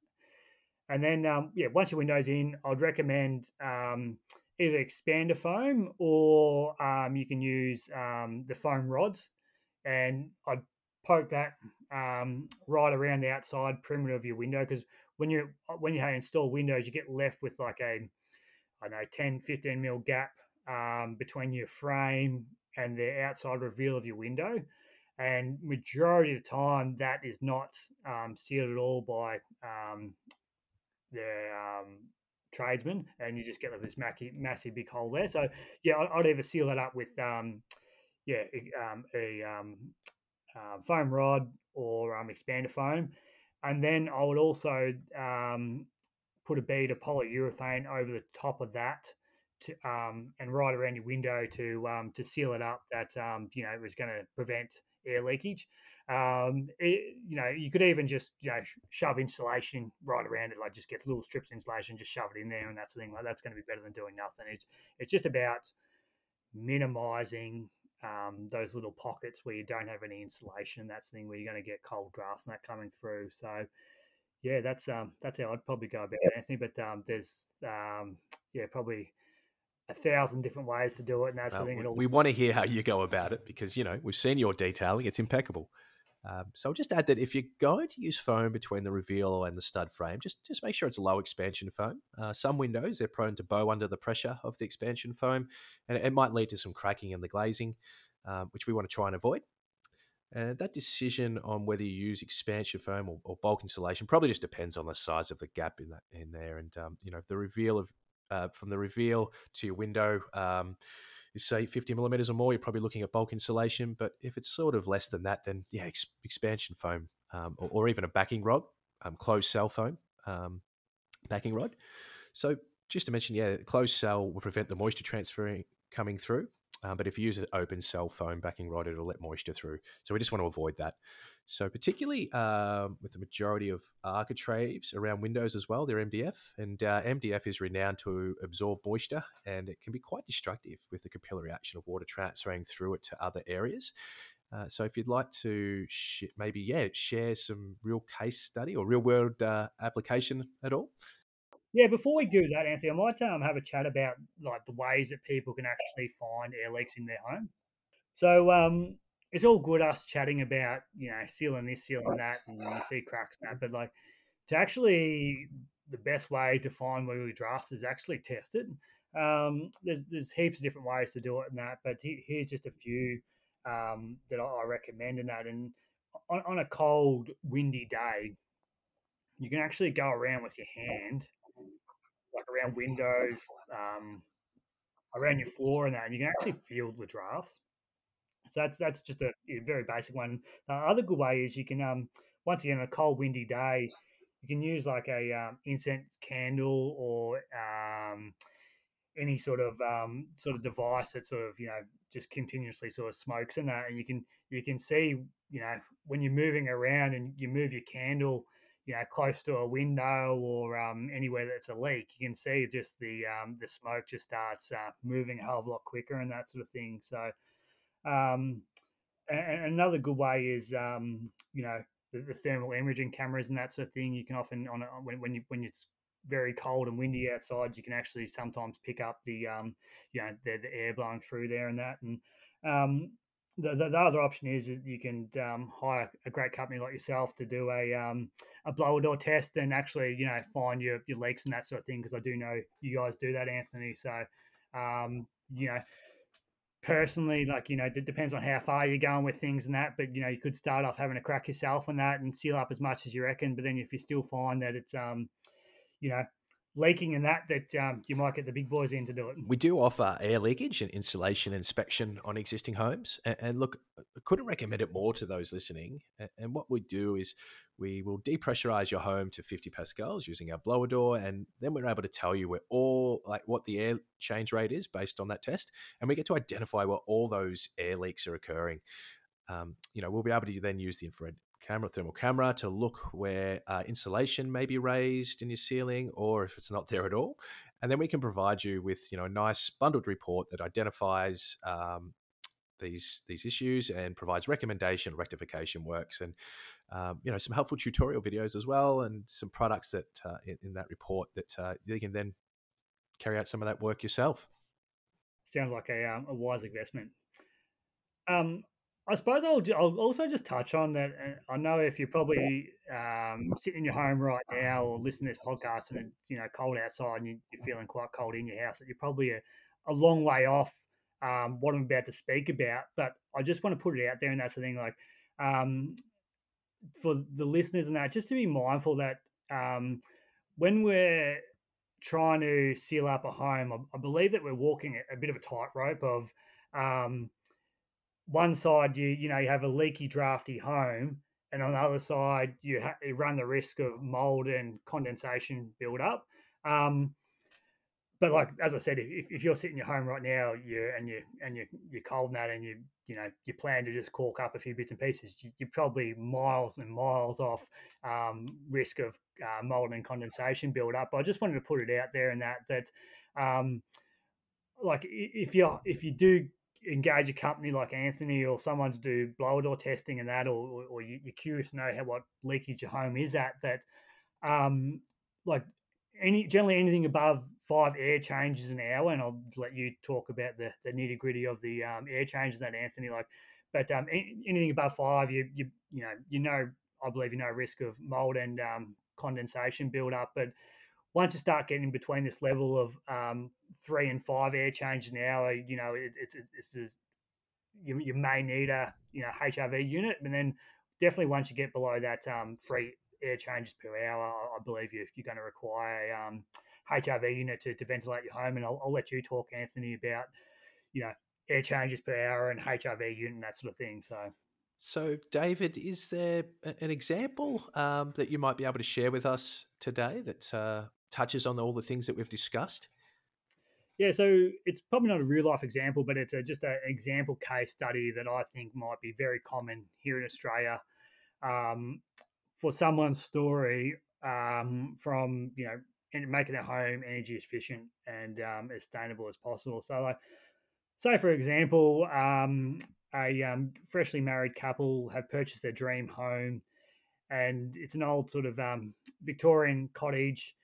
And then, um, yeah, once your window's in, I'd recommend either expander foam or you can use the foam rods. And I'd poke that um, right around the outside perimeter of your window because when you when you install windows, you get left with like a I know 10, 15 mil gap um, between your frame and the outside reveal of your window. And majority of the time, that is not um, sealed at all by um, the um, tradesman, and you just get this massive, massive big hole there. So yeah, I'd, either seal that up with um, yeah um, a uh, foam rod or um, expander foam, and then I would also um, put a bead of polyurethane over the top of that to um, and right around your window to um, to seal it up. That um, you know it was going to prevent air leakage. Um, it, you know, you could even just you know shove insulation right around it, like just get little strips of insulation, just shove it in there, and that's the thing. Like that's going to be better than doing nothing. It's it's just about minimizing um, those little pockets where you don't have any insulation. That's the thing where you're going to get cold drafts and that coming through. So, yeah, that's um, that's how I'd probably go about it, Anthony. But um, there's um, yeah, probably a thousand different ways to do it, and that's well, the thing. We, we want to hear how you go about it because you know we've seen your detailing; it's impeccable. Um, so I'll just add that if you're going to use foam between the reveal and the stud frame, just just make sure it's a low expansion foam. Uh, some windows they're prone to bow under the pressure of the expansion foam, and it, might lead to some cracking in the glazing, um, which we want to try and avoid. And that decision on whether you use expansion foam or, or, bulk insulation probably just depends on the size of the gap in that in there. And um, you know, the reveal of uh, from the reveal to your window say 50 millimeters or more, you're probably looking at bulk insulation. But if it's sort of less than that, then yeah, ex- expansion foam um, or, or, even a backing rod, um, closed cell foam um, backing rod. So just to mention, yeah, closed cell will prevent the moisture transferring coming through. Um, but if you use an open cell foam backing rod, it'll let moisture through. So we just want to avoid that. So particularly um, with the majority of architraves around windows as well, they're MDF, and uh, MDF is renowned to absorb moisture, and it can be quite destructive with the capillary action of water transferring through it to other areas. Uh, so if you'd like to sh- maybe yeah share some real case study or real world uh, application at all, yeah, before we do that, Anthony, I might um, have a chat about like the ways that people can actually find air leaks in their home. So um, it's all good us chatting about you know sealing this, sealing that, and you see cracks that, but like to actually the best way to find where we drafts is actually test it. Um, there's there's heaps of different ways to do it and that, but he, here's just a few um, that I, I recommend in that. And on, on a cold, windy day, you can actually go around with your hand like around windows, um, around your floor and that, and you can actually feel the drafts. So that's that's just a, a very basic one. The other good way is you can um, once again on a cold windy day, you can use like a um, incense candle or um, any sort of um, sort of device that sort of you know just continuously sort of smokes in that, and you can you can see you know when you're moving around and you move your candle you know, close to a window or um, anywhere that's a leak, you can see just the um, the smoke just starts uh, moving a hell of a lot quicker and that sort of thing. So, um, and another good way is um, you know the, the, thermal imaging cameras and that sort of thing. You can often on a, when when you when it's very cold and windy outside, you can actually sometimes pick up the um, you know the, the air blowing through there and that and um, the, the, the, other option is you can um, hire a great company like yourself to do a um, a blower door test and actually you know find your, your leaks and that sort of thing because I do know you guys do that, Anthony. So um, you know personally, like you know, it depends on how far you're going with things and that. But you know, you could start off having a crack yourself on that and seal up as much as you reckon. But then if you still find that it's um, you know, leaking and that that um, you might get the big boys in to do it. We do offer air leakage and insulation inspection on existing homes, and, and look, I couldn't recommend it more to those listening. And, what we do is we will depressurize your home to 50 pascals using our blower door, and then we're able to tell you where all like what the air change rate is based on that test, and we get to identify where all those air leaks are occurring. Um, you know, we'll be able to then use the infrared camera, thermal camera, to look where uh, insulation may be raised in your ceiling or if it's not there at all. And then we can provide you with you know a nice bundled report that identifies um, these these issues and provides recommendation rectification works and um, you know some helpful tutorial videos as well and some products that uh, in, in, that report that uh, you can then carry out some of that work yourself. Sounds like a, um, a wise investment. Um, I suppose I'll, I'll also just touch on that. Uh, I know if you're probably um, sitting in your home right now or listening to this podcast and it's you know cold outside and you're feeling quite cold in your house, that you're probably a, a long way off um, what I'm about to speak about. But I just want to put it out there, and that's the thing. Like um, for the listeners and that, just to be mindful that um, when we're trying to seal up a home, I, I believe that we're walking a, a bit of a tightrope of um, one side you you know you have a leaky drafty home and on the other side you, ha- you run the risk of mold and condensation build up um, but like as I said, if, if you're sitting in your home right now, you and you and you you're cold and that, and you you know you plan to just caulk up a few bits and pieces, you, are probably miles and miles off um, risk of uh, mold and condensation build up. But I just wanted to put it out there, and that that um, like if you if you do engage a company like Anthony or someone to do blower door testing and that, or, or, you're curious to know how what leakage your home is at, that um, like any generally anything above five air changes an hour, and I'll let you talk about the, the nitty gritty of the um, air changes that Anthony like. But um, anything above five, you you you know you know I believe you know risk of mold and um, condensation build up, but once you start getting in between this level of um, three and five air changes an hour, you know, it, it's it's, it's you, you may need a you know HRV unit, and then definitely once you get below that um, free air changes per hour, I, believe you you're going to require a um, HRV unit to, to ventilate your home. And I'll, I'll let you talk, Anthony, about you know air changes per hour and HRV unit and that sort of thing. So. So, David, is there an example um, that you might be able to share with us today that uh, touches on all the things that we've discussed? Yeah, so it's probably not a real life example, but it's a, just an example case study that I think might be very common here in Australia um, for someone's story um, from you know and making their home energy efficient and um, as sustainable as possible. So, like, say for example, um, a um, freshly married couple have purchased their dream home, and it's an old sort of um, Victorian cottage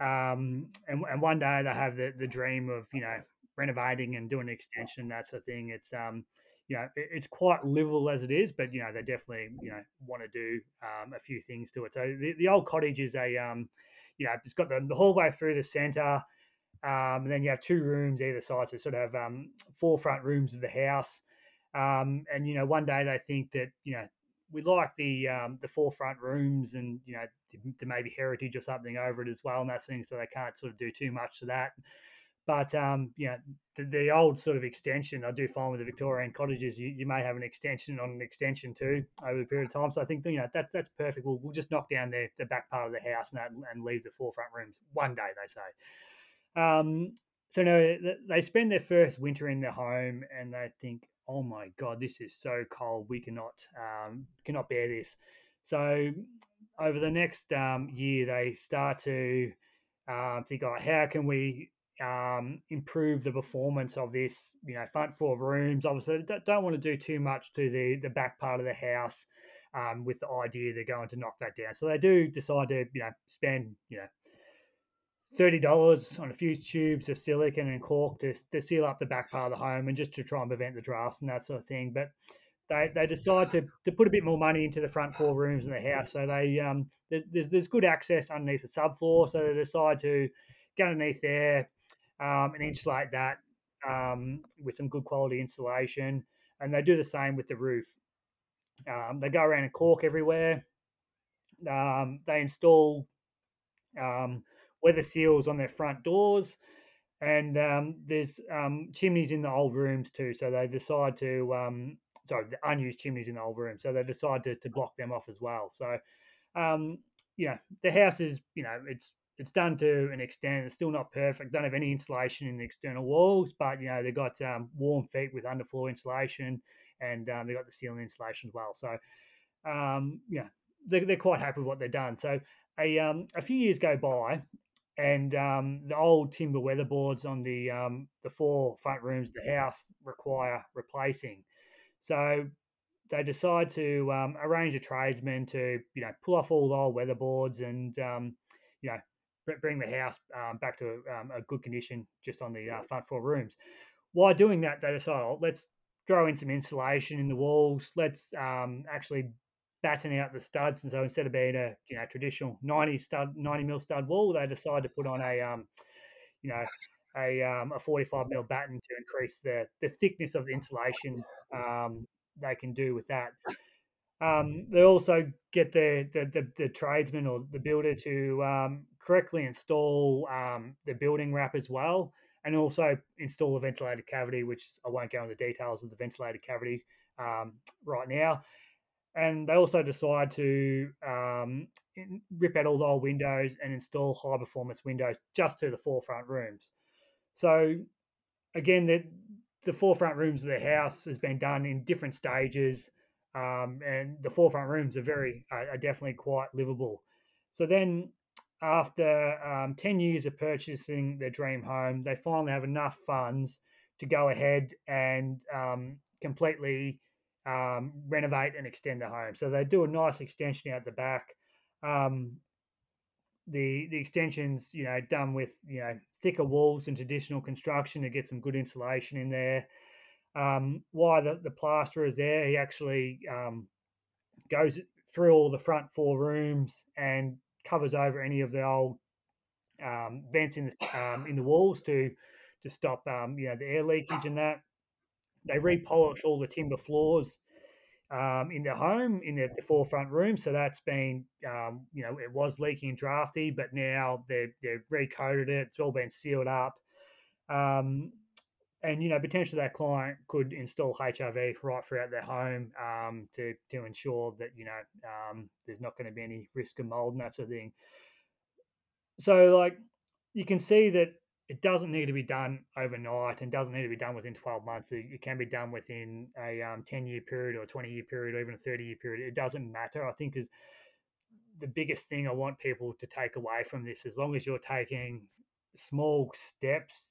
um, and, and one day they have the, the dream of, you know, renovating and doing an extension, that sort of thing. It's, um, you know, it, it's quite livable as it is, but, you know, they definitely, you know, want to do um, a few things to it. So the, the old cottage is a, um, you know, it's got the, the hallway through the center. Um, and then you have two rooms either side, so sort of um, four front rooms of the house. Um, and you know, one day they think that you know we like the um, the forefront rooms and you know there may be heritage or something over it as well and that thing so they can't sort of do too much to that. But um, you know the, the, old sort of extension I do find with the Victorian cottages you, you may have an extension on an extension too over a period of time so I think you know that that's perfect. We'll, we'll just knock down the, the back part of the house and, that, and leave the forefront rooms one day they say. Um, so no they spend their first winter in their home and they think oh my god, this is so cold. We cannot um, cannot bear this. So over the next um, year, they start to um, think, oh, how can we um, improve the performance of this? You know, front floor rooms. Obviously, don't want to do too much to the the back part of the house. Um, with the idea they're going to knock that down, so they do decide to, you know, spend, you know, thirty dollars on a few tubes of silicon and caulk to, to seal up the back part of the home and just to try and prevent the drafts and that sort of thing. But they, they decide to, to put a bit more money into the front four rooms in the house. So they um there's there's good access underneath the subfloor. So they decide to get underneath there um, and insulate that um, with some good quality insulation. And they do the same with the roof. Um, they go around and caulk everywhere. Um, they install um, weather seals on their front doors, and um, there's um, chimneys in the old rooms too. So they decide to um, sorry, the unused chimneys in the old room. So they decide to, to block them off as well. So um, yeah, the house is you know it's it's done to an extent. It's still not perfect. Don't have any insulation in the external walls, but you know they've got um, warm feet with underfloor insulation, and um, they've got the ceiling insulation as well. So um, yeah, they're, they're quite happy with what they've done. So a um, a few years go by, and um, the old timber weatherboards on the um, the four front rooms of the house require replacing. So they decide to um, arrange a tradesman to you know pull off all the old weatherboards and um, you know bring the house um, back to um, a good condition just on the uh, front four rooms. While doing that, they decide oh, let's throw in some insulation in the walls. Let's actually batten out the studs, and so instead of being a you know traditional ninety stud ninety mil stud wall, they decided to put on a um, you know a um, a forty five mil batten to increase the the thickness of the insulation um, they can do with that. Um, they also get the, the, the, the, tradesman or the builder to um, correctly install um, the building wrap as well, and also install a ventilated cavity, which I won't go into the details of the ventilated cavity um, right now and they also decide to um, rip out all the old windows and install high performance windows just to the forefront rooms. So again, the the forefront rooms of the house has been done in different stages, um, and the forefront rooms are very are, are definitely quite livable. So then, after um, ten years of purchasing their dream home, they finally have enough funds to go ahead and um, completely um, renovate and extend the home. So they do a nice extension out the back. Um, the the extensions, you know, done with you know thicker walls and traditional construction to get some good insulation in there. Um, why the, the plasterer is there, he actually um, goes through all the front four rooms and covers over any of the old um, vents in the um, in the walls to to stop you know the air leakage and that. They repolish all the timber floors um, in their home in the, forefront room. So that's been, um, you know, it was leaking and drafty, but now they've, they've it. It's all been sealed up. Um, and you know potentially that client could install HRV right throughout their home um, to to ensure that you know um, there's not going to be any risk of mold and that sort of thing. So like you can see that it doesn't need to be done overnight and doesn't need to be done within 12 months. It, can be done within a um, 10 year period or 20 year period or even a 30 year period. It doesn't matter. I think is the biggest thing I want people to take away from this. As long as you're taking small steps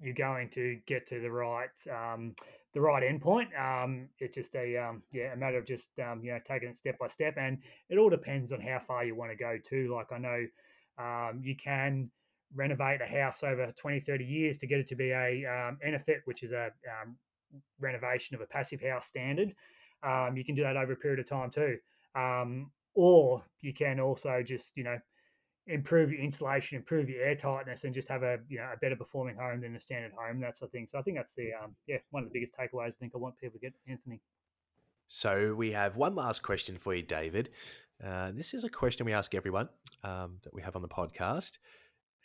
you're going to get to the right um, the right endpoint. Um, it's just a um, yeah a matter of just um, you know taking it step by step, and it all depends on how far you want to go too. Like I know um, you can renovate a house over 20, 30 years to get it to be a um, EnerPHit, which is a um, renovation of a passive house standard. Um, you can do that over a period of time too. Um, or you can also just, you know, improve your insulation, improve your air tightness, and just have a you know a better performing home than a standard home, that sort of thing. So I think that's the um, yeah one of the biggest takeaways. I think I want people to get, Anthony. So we have one last question for you, David. Uh, this is a question we ask everyone um, that we have on the podcast,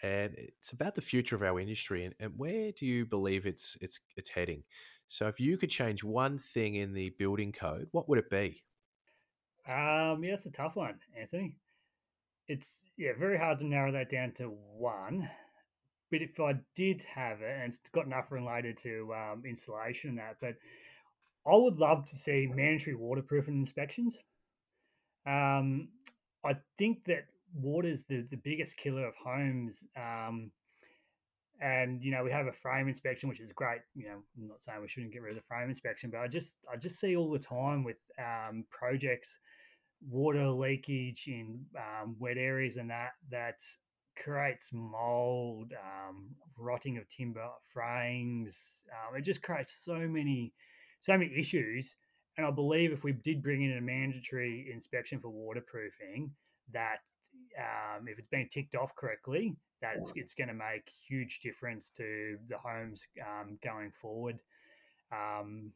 and it's about the future of our industry and, and where do you believe it's it's it's heading. So if you could change one thing in the building code, what would it be? Um, yeah, it's a tough one, Anthony. It's yeah, very hard to narrow that down to one. But if I did have it, and it's got enough related to um, insulation and that, but I would love to see mandatory waterproofing inspections. Um, I think that water is the, the biggest killer of homes. Um, and you know we have a frame inspection which is great you know i'm not saying we shouldn't get rid of the frame inspection but i just i just see all the time with um, projects water leakage in um, wet areas and that that creates mold, um, rotting of timber frames. Um, it just creates so many so many issues. And I believe if we did bring in a mandatory inspection for waterproofing, that um, if it's been ticked off correctly, that it's, it's going to make huge difference to the homes um, going forward. Um,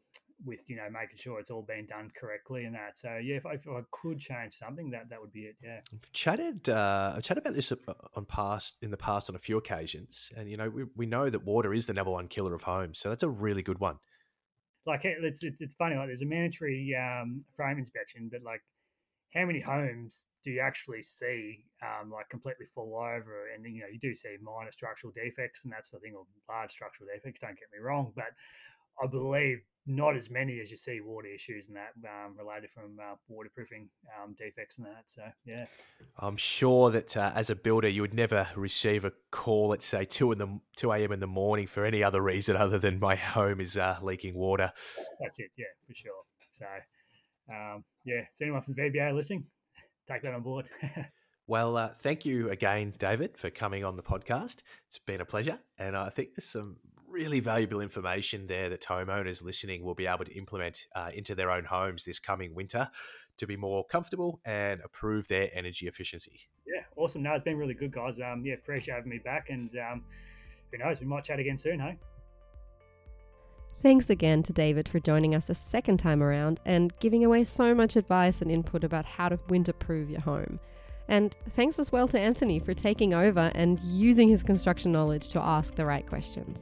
with you know making sure it's all being done correctly and that. So yeah, if I, if I could change something, that that would be it. Yeah, I've chatted uh, I've chatted about this uh, on past in the past on a few occasions, and you know we, we know that water is the number one killer of homes, so that's a really good one. Like it's it's, it's funny, like there's a mandatory um, frame inspection, but like how many homes do you actually see um, like completely fall over? And you know you do see minor structural defects and that sort of thing, or large structural defects. Don't get me wrong, but I believe not as many as you see water issues and that um, related from uh, waterproofing um, defects and that. So yeah, I'm sure that uh, as a builder, you would never receive a call at say two in the two a.m. in the morning for any other reason other than my home is uh, leaking water. That's it, yeah, for sure. So um, yeah, is anyone from VBA listening? Take that on board. Well, uh, thank you again, David, for coming on the podcast. It's been a pleasure. And I think there's some really valuable information there that homeowners listening will be able to implement uh, into their own homes this coming winter to be more comfortable and improve their energy efficiency. Yeah, awesome. No, it's been really good, guys. Um, yeah, appreciate having me back. And um, who knows, we might chat again soon, hey? Thanks again to David for joining us a second time around and giving away so much advice and input about how to winter proof your home. And thanks as well to Anthony for taking over and using his construction knowledge to ask the right questions.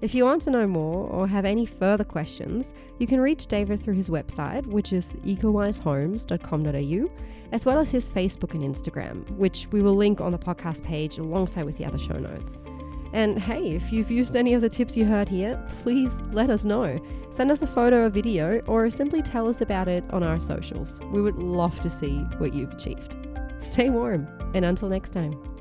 If you want to know more or have any further questions, you can reach David through his website, which is ecowisehomes.com.au, as well as his Facebook and Instagram, which we will link on the podcast page alongside with the other show notes. And hey, if you've used any of the tips you heard here, please let us know. Send us a photo or video, or simply tell us about it on our socials. We would love to see what you've achieved. Stay warm, and until next time.